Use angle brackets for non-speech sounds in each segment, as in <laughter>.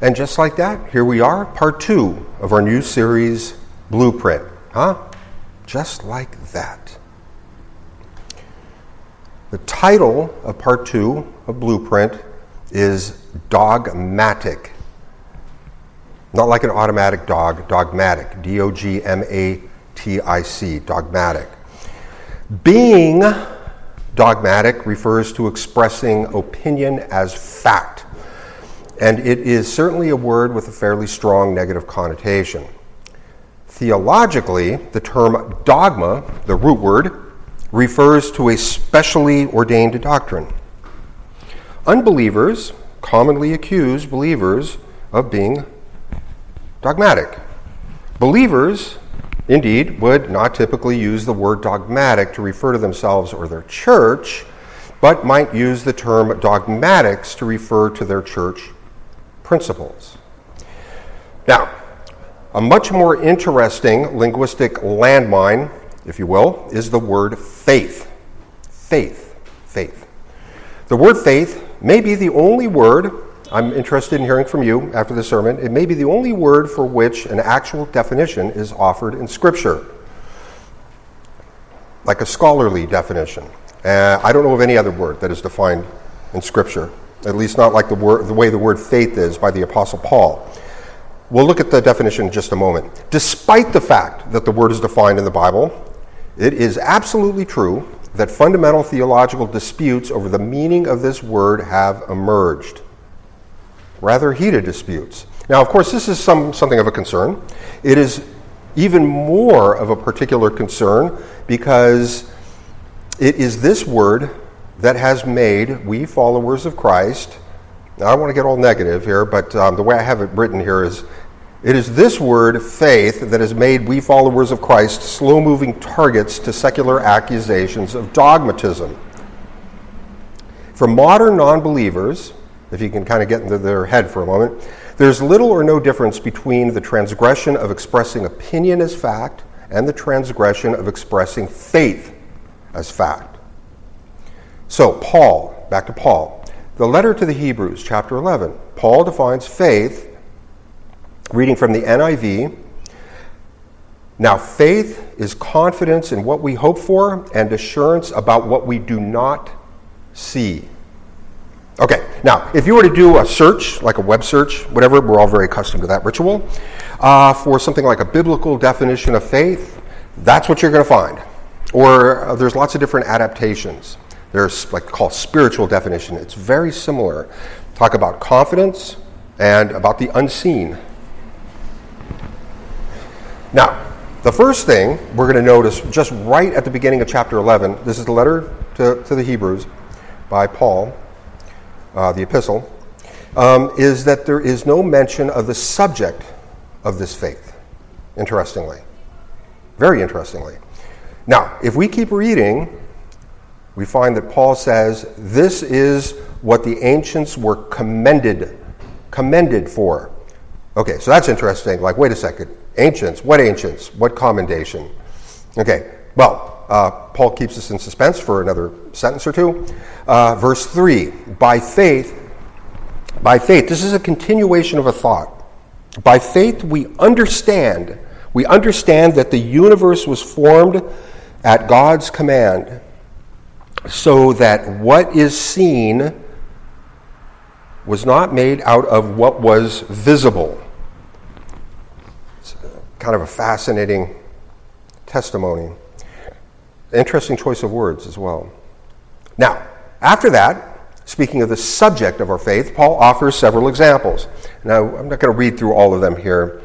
And just like that, here we are, part two of our new series, Blueprint. Huh? Just like that. The title of part two of Blueprint is Dogmatic. Not like an automatic dog, dogmatic. D O G M A T I C, dogmatic. Being dogmatic refers to expressing opinion as fact, and it is certainly a word with a fairly strong negative connotation. Theologically, the term dogma, the root word, refers to a specially ordained doctrine. Unbelievers commonly accuse believers of being dogmatic. Believers, indeed, would not typically use the word dogmatic to refer to themselves or their church, but might use the term dogmatics to refer to their church principles. Now, a much more interesting linguistic landmine, if you will, is the word faith. Faith. Faith. The word faith may be the only word, I'm interested in hearing from you after the sermon, it may be the only word for which an actual definition is offered in Scripture, like a scholarly definition. Uh, I don't know of any other word that is defined in Scripture, at least not like the, word, the way the word faith is by the Apostle Paul. We'll look at the definition in just a moment. Despite the fact that the word is defined in the Bible, it is absolutely true that fundamental theological disputes over the meaning of this word have emerged. Rather heated disputes. Now, of course, this is some, something of a concern. It is even more of a particular concern because it is this word that has made we followers of Christ now, I don't want to get all negative here, but um, the way I have it written here is it is this word, faith, that has made we followers of Christ slow moving targets to secular accusations of dogmatism. For modern non believers, if you can kind of get into their head for a moment, there's little or no difference between the transgression of expressing opinion as fact and the transgression of expressing faith as fact. So, Paul, back to Paul. The letter to the Hebrews, chapter 11. Paul defines faith, reading from the NIV. Now, faith is confidence in what we hope for and assurance about what we do not see. Okay, now, if you were to do a search, like a web search, whatever, we're all very accustomed to that ritual, uh, for something like a biblical definition of faith, that's what you're going to find. Or uh, there's lots of different adaptations. There's like called spiritual definition. It's very similar. Talk about confidence and about the unseen. Now, the first thing we're going to notice just right at the beginning of chapter 11, this is the letter to, to the Hebrews by Paul, uh, the epistle, um, is that there is no mention of the subject of this faith, interestingly. Very interestingly. Now, if we keep reading, we find that Paul says this is what the ancients were commended commended for. Okay, so that's interesting. Like, wait a second. Ancients, what ancients? What commendation? Okay, well, uh, Paul keeps us in suspense for another sentence or two. Uh, verse 3 By faith, by faith, this is a continuation of a thought. By faith, we understand, we understand that the universe was formed at God's command so that what is seen was not made out of what was visible. It's kind of a fascinating testimony. Interesting choice of words as well. Now, after that, speaking of the subject of our faith, Paul offers several examples. Now, I'm not going to read through all of them here.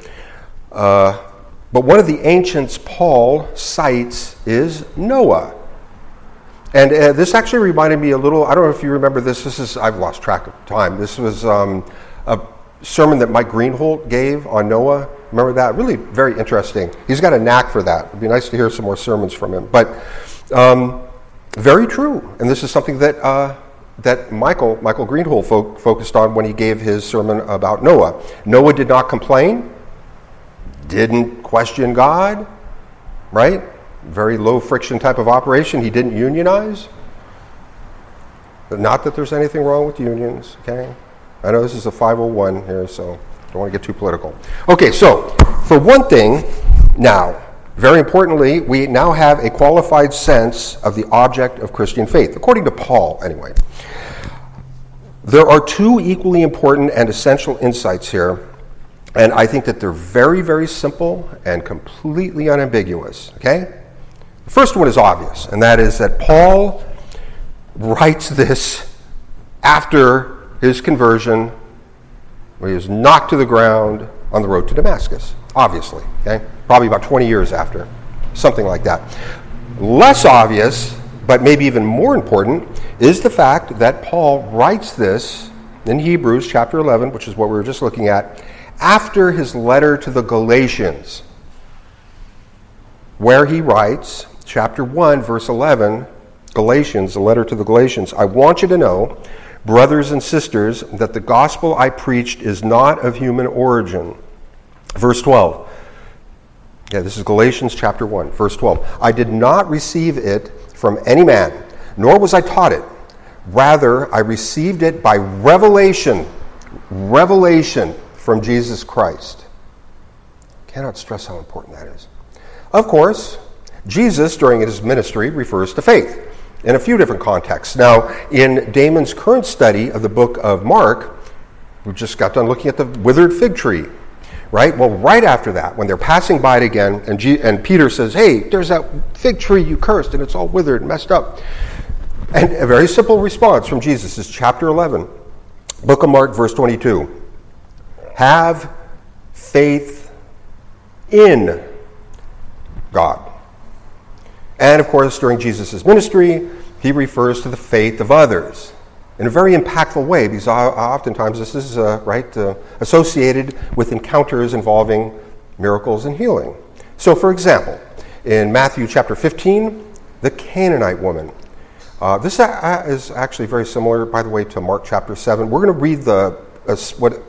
Uh, but one of the ancients Paul cites is Noah. And uh, this actually reminded me a little, I don't know if you remember this, this is, I've lost track of time. This was um, a sermon that Mike Greenholt gave on Noah. Remember that? Really very interesting. He's got a knack for that. It'd be nice to hear some more sermons from him. But um, very true. And this is something that, uh, that Michael, Michael Greenholdt fo- focused on when he gave his sermon about Noah. Noah did not complain, didn't question God, right? Very low friction type of operation. He didn't unionize. But not that there's anything wrong with unions, okay? I know this is a 501 here, so don't want to get too political. Okay, so for one thing, now, very importantly, we now have a qualified sense of the object of Christian faith, according to Paul, anyway. There are two equally important and essential insights here, and I think that they're very, very simple and completely unambiguous. Okay? The first one is obvious, and that is that Paul writes this after his conversion, where he was knocked to the ground on the road to Damascus, obviously. Okay? Probably about 20 years after, something like that. Less obvious, but maybe even more important, is the fact that Paul writes this in Hebrews chapter 11, which is what we were just looking at, after his letter to the Galatians, where he writes, chapter 1, verse 11, Galatians, the letter to the Galatians, I want you to know, brothers and sisters, that the gospel I preached is not of human origin. Verse 12. Yeah, this is Galatians chapter 1, verse 12. I did not receive it from any man, nor was I taught it. Rather, I received it by revelation, revelation from Jesus Christ. Cannot stress how important that is. Of course, Jesus, during his ministry, refers to faith in a few different contexts. Now, in Damon's current study of the book of Mark, we just got done looking at the withered fig tree, right? Well, right after that, when they're passing by it again, and, G- and Peter says, Hey, there's that fig tree you cursed, and it's all withered and messed up. And a very simple response from Jesus is chapter 11, book of Mark, verse 22. Have faith in God. And of course, during Jesus' ministry, he refers to the faith of others in a very impactful way because oftentimes this is uh, right uh, associated with encounters involving miracles and healing. So, for example, in Matthew chapter 15, the Canaanite woman. Uh, this is actually very similar, by the way, to Mark chapter 7. We're going to read the what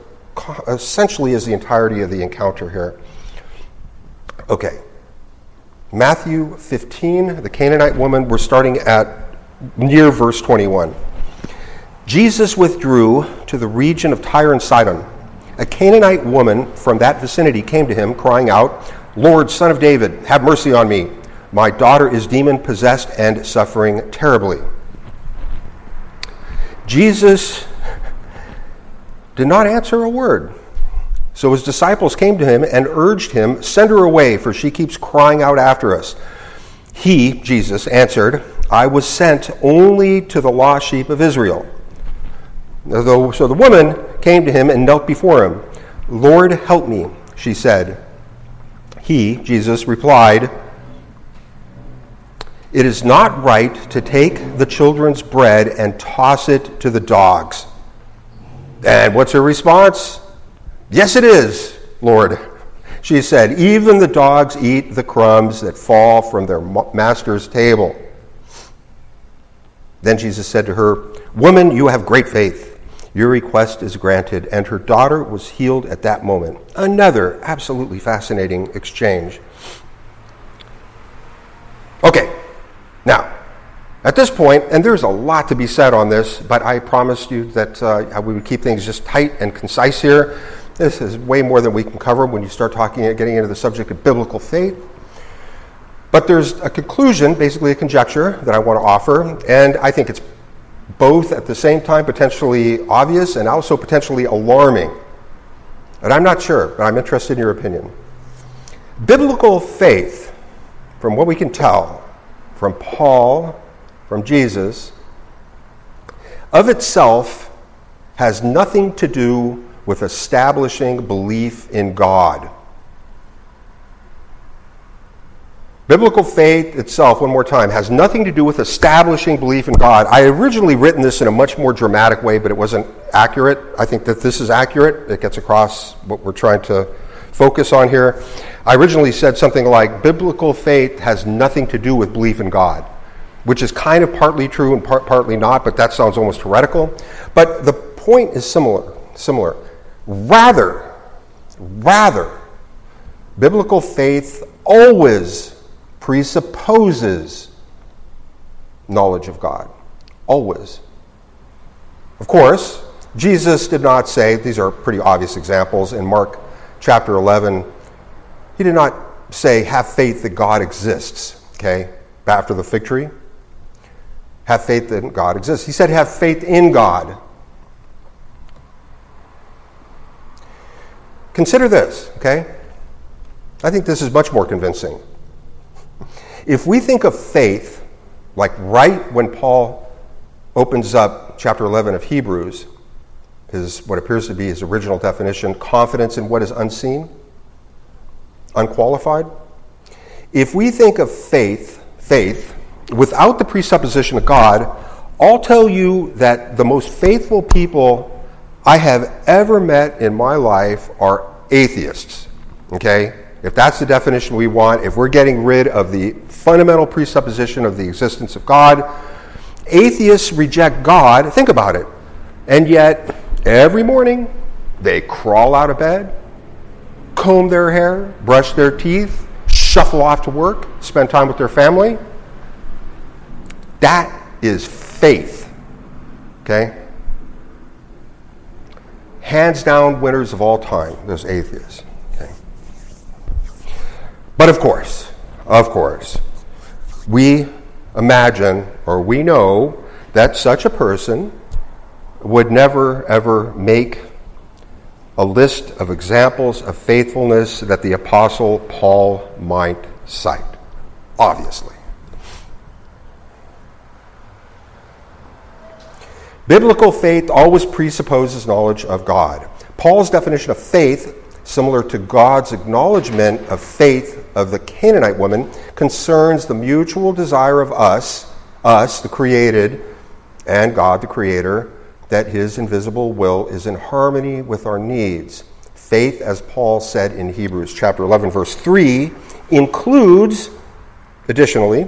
essentially is the entirety of the encounter here. Okay, Matthew 15, the Canaanite woman, we're starting at near verse 21. Jesus withdrew to the region of Tyre and Sidon. A Canaanite woman from that vicinity came to him, crying out, Lord, son of David, have mercy on me. My daughter is demon possessed and suffering terribly. Jesus did not answer a word. So his disciples came to him and urged him, Send her away, for she keeps crying out after us. He, Jesus, answered, I was sent only to the lost sheep of Israel. So the woman came to him and knelt before him. Lord, help me, she said. He, Jesus, replied, It is not right to take the children's bread and toss it to the dogs. And what's her response? Yes, it is, Lord. She said, Even the dogs eat the crumbs that fall from their master's table. Then Jesus said to her, Woman, you have great faith. Your request is granted. And her daughter was healed at that moment. Another absolutely fascinating exchange. Okay, now, at this point, and there's a lot to be said on this, but I promised you that uh, we would keep things just tight and concise here. This is way more than we can cover when you start talking, getting into the subject of biblical faith. But there's a conclusion, basically a conjecture, that I want to offer, and I think it's both at the same time potentially obvious and also potentially alarming. And I'm not sure, but I'm interested in your opinion. Biblical faith, from what we can tell from Paul, from Jesus, of itself has nothing to do with establishing belief in God. Biblical faith itself, one more time, has nothing to do with establishing belief in God. I originally written this in a much more dramatic way, but it wasn't accurate. I think that this is accurate. It gets across what we're trying to focus on here. I originally said something like biblical faith has nothing to do with belief in God, which is kind of partly true and part, partly not, but that sounds almost heretical. But the point is similar. Similar. Rather, rather, biblical faith always presupposes knowledge of God. Always. Of course, Jesus did not say, these are pretty obvious examples. In Mark chapter 11, he did not say, have faith that God exists, okay, after the fig tree. Have faith that God exists. He said, have faith in God. Consider this, okay? I think this is much more convincing. If we think of faith, like right when Paul opens up chapter 11 of Hebrews, his, what appears to be his original definition confidence in what is unseen, unqualified. If we think of faith, faith, without the presupposition of God, I'll tell you that the most faithful people I have ever met in my life are atheists. Okay? If that's the definition we want, if we're getting rid of the fundamental presupposition of the existence of God, atheists reject God. Think about it. And yet, every morning, they crawl out of bed, comb their hair, brush their teeth, shuffle off to work, spend time with their family. That is faith. Okay? Hands down winners of all time, those atheists. Okay? But of course, of course, we imagine or we know that such a person would never ever make a list of examples of faithfulness that the Apostle Paul might cite. Obviously. Biblical faith always presupposes knowledge of God. Paul's definition of faith similar to God's acknowledgement of faith of the Canaanite woman, concerns the mutual desire of us, us, the created, and God, the creator, that his invisible will is in harmony with our needs. Faith, as Paul said in Hebrews chapter 11, verse 3, includes, additionally,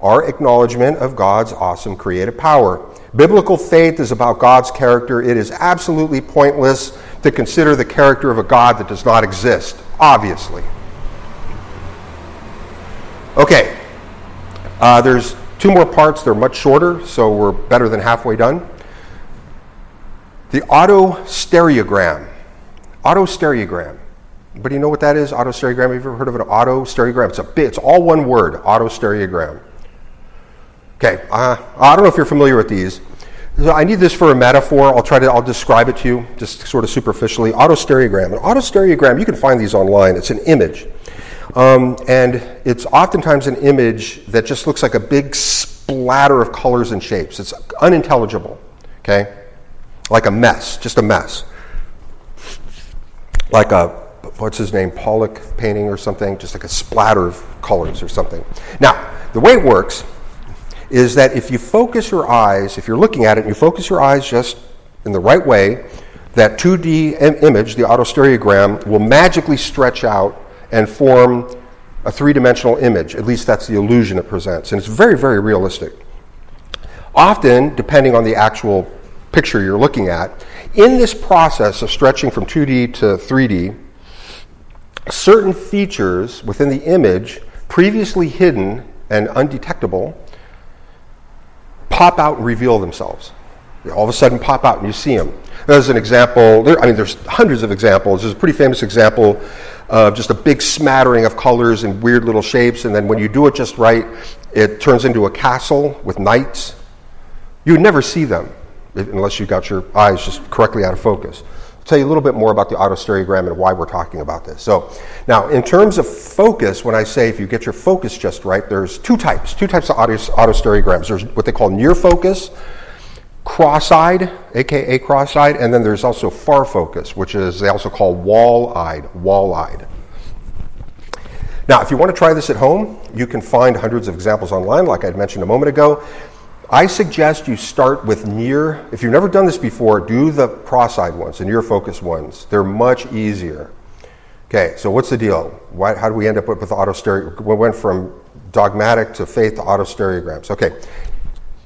our acknowledgement of God's awesome creative power. Biblical faith is about God's character. It is absolutely pointless to consider the character of a God that does not exist, obviously. Okay, uh, there's two more parts. They're much shorter, so we're better than halfway done. The autostereogram. Autostereogram. But you know what that is? Autostereogram. Have you ever heard of an autostereogram? It's a bit, it's all one word, autostereogram. Okay, uh, I don't know if you're familiar with these. So I need this for a metaphor. I'll try to, I'll describe it to you just sort of superficially. Autostereogram. An autostereogram, you can find these online. It's an image. Um, and it's oftentimes an image that just looks like a big splatter of colors and shapes. It's unintelligible, okay? Like a mess, just a mess. Like a, what's his name, Pollock painting or something, just like a splatter of colors or something. Now, the way it works is that if you focus your eyes, if you're looking at it and you focus your eyes just in the right way, that 2D Im- image, the autostereogram, will magically stretch out and form a three dimensional image. At least that's the illusion it presents. And it's very, very realistic. Often, depending on the actual picture you're looking at, in this process of stretching from 2D to 3D, certain features within the image, previously hidden and undetectable, pop out and reveal themselves. They all of a sudden pop out and you see them. There's an example, there, I mean, there's hundreds of examples. There's a pretty famous example of just a big smattering of colors and weird little shapes, and then when you do it just right, it turns into a castle with knights. You would never see them unless you got your eyes just correctly out of focus tell you a little bit more about the autostereogram and why we're talking about this. So, now in terms of focus, when I say if you get your focus just right, there's two types, two types of autostereograms. There's what they call near focus, cross-eyed, aka cross-eyed, and then there's also far focus, which is they also call wall-eyed, wall-eyed. Now, if you want to try this at home, you can find hundreds of examples online, like I mentioned a moment ago. I suggest you start with near. If you've never done this before, do the cross-eyed ones, the near focus ones. They're much easier. Okay, so what's the deal? Why, how do we end up with, with autostereo? We went from dogmatic to faith to autostereograms. Okay,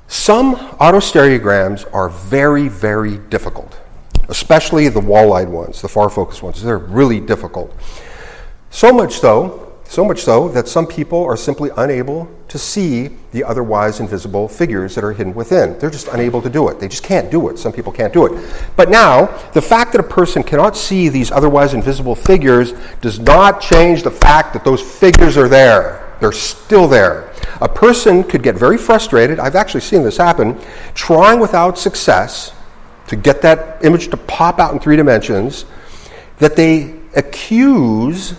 some autostereograms are very, very difficult, especially the wall-eyed ones, the far focus ones. They're really difficult. So much so So much so that some people are simply unable to see the otherwise invisible figures that are hidden within. They're just unable to do it. They just can't do it. Some people can't do it. But now, the fact that a person cannot see these otherwise invisible figures does not change the fact that those figures are there. They're still there. A person could get very frustrated. I've actually seen this happen, trying without success to get that image to pop out in three dimensions, that they accuse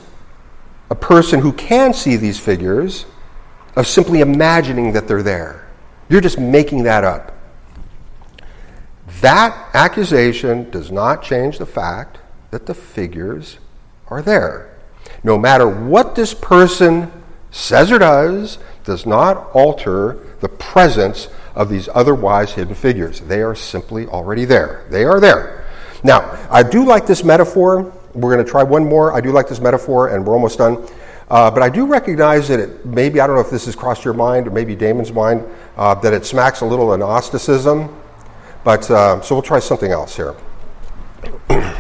a person who can see these figures of simply imagining that they're there. You're just making that up. That accusation does not change the fact that the figures are there. No matter what this person says or does, does not alter the presence of these otherwise hidden figures. They are simply already there. They are there. Now, I do like this metaphor we're going to try one more. I do like this metaphor, and we're almost done. Uh, but I do recognize that it maybe, I don't know if this has crossed your mind or maybe Damon's mind, uh, that it smacks a little of Gnosticism. But uh, so we'll try something else here. <clears throat>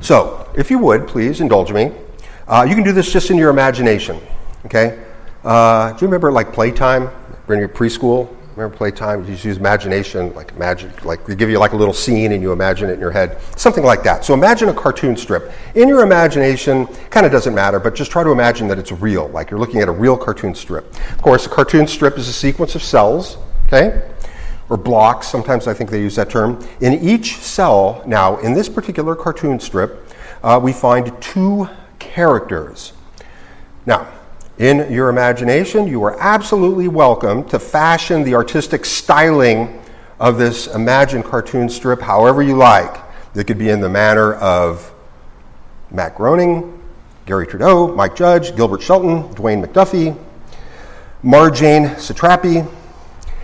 so, if you would, please indulge me. Uh, you can do this just in your imagination. Okay? Uh, do you remember like playtime in your preschool? Remember playtime? You just use imagination, like magic, like they give you like a little scene and you imagine it in your head, something like that. So imagine a cartoon strip. In your imagination, kind of doesn't matter, but just try to imagine that it's real, like you're looking at a real cartoon strip. Of course, a cartoon strip is a sequence of cells, okay, or blocks. Sometimes I think they use that term. In each cell, now in this particular cartoon strip, uh, we find two characters. Now, in your imagination, you are absolutely welcome to fashion the artistic styling of this imagined cartoon strip however you like. It could be in the manner of Matt Groening, Garry Trudeau, Mike Judge, Gilbert Shelton, Dwayne McDuffie, Marjane Satrapi,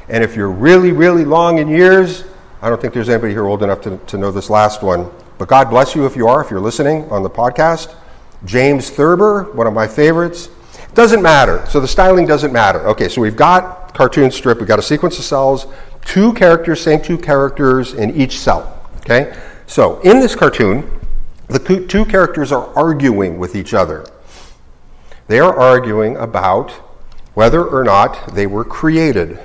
and if you're really, really long in years, I don't think there's anybody here old enough to, to know this last one, but God bless you if you are, if you're listening on the podcast. James Thurber, one of my favorites. Doesn't matter. So the styling doesn't matter. Okay, so we've got cartoon strip, we've got a sequence of cells, two characters, same two characters in each cell. Okay? So in this cartoon, the two characters are arguing with each other. They are arguing about whether or not they were created.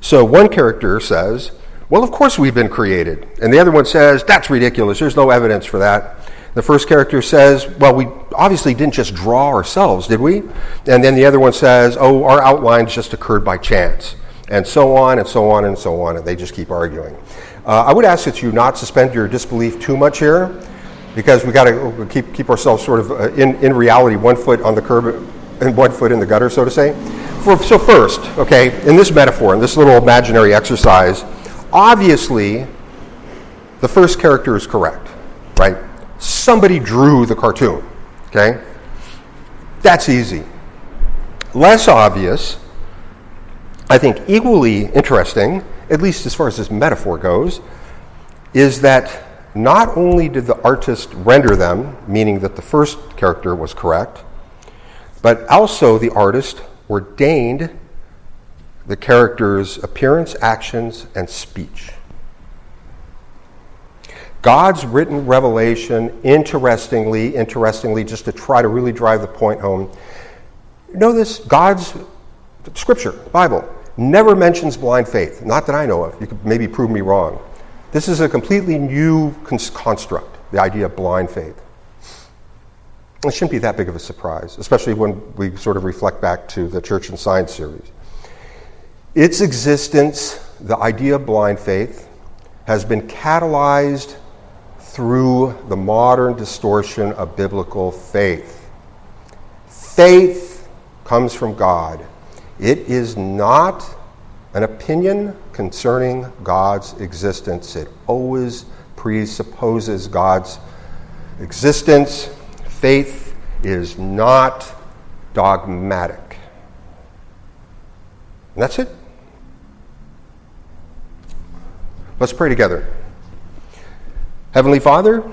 So one character says, Well, of course we've been created. And the other one says, That's ridiculous. There's no evidence for that. The first character says, Well, we obviously didn't just draw ourselves, did we? And then the other one says, Oh, our outlines just occurred by chance. And so on and so on and so on. And they just keep arguing. Uh, I would ask that you not suspend your disbelief too much here because we got to keep, keep ourselves sort of uh, in, in reality, one foot on the curb and one foot in the gutter, so to say. For, so, first, okay, in this metaphor, in this little imaginary exercise, obviously the first character is correct, right? Somebody drew the cartoon. Okay? That's easy. Less obvious, I think equally interesting, at least as far as this metaphor goes, is that not only did the artist render them, meaning that the first character was correct, but also the artist ordained the character's appearance, actions, and speech. God's written revelation, interestingly, interestingly, just to try to really drive the point home, know this God's scripture, Bible, never mentions blind faith. Not that I know of. You could maybe prove me wrong. This is a completely new construct, the idea of blind faith. It shouldn't be that big of a surprise, especially when we sort of reflect back to the Church and Science series. Its existence, the idea of blind faith, has been catalyzed through the modern distortion of biblical faith. Faith comes from God. It is not an opinion concerning God's existence, it always presupposes God's existence. Faith is not dogmatic. And that's it. Let's pray together. Heavenly Father,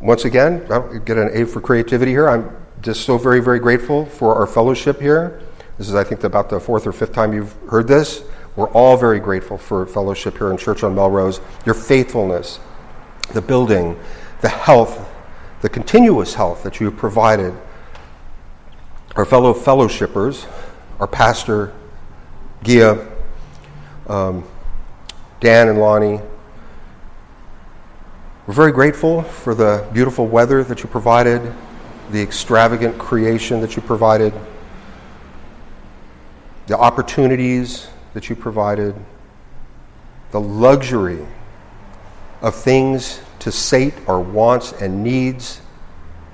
once again, I'll get an A for creativity here. I'm just so very, very grateful for our fellowship here. This is, I think, about the fourth or fifth time you've heard this. We're all very grateful for fellowship here in Church on Melrose, your faithfulness, the building, the health, the continuous health that you have provided our fellow fellowshippers, our pastor, Gia, um, Dan and Lonnie. We're very grateful for the beautiful weather that you provided, the extravagant creation that you provided, the opportunities that you provided, the luxury of things to sate our wants and needs,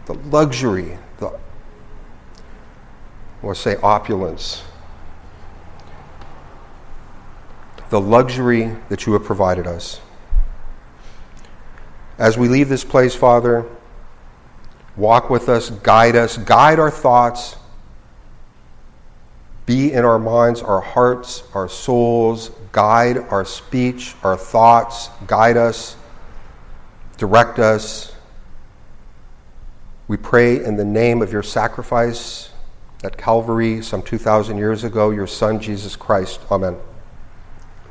the luxury, the, I say opulence, the luxury that you have provided us. As we leave this place, Father, walk with us, guide us, guide our thoughts, be in our minds, our hearts, our souls, guide our speech, our thoughts, guide us, direct us. We pray in the name of your sacrifice at Calvary some 2,000 years ago, your Son, Jesus Christ. Amen.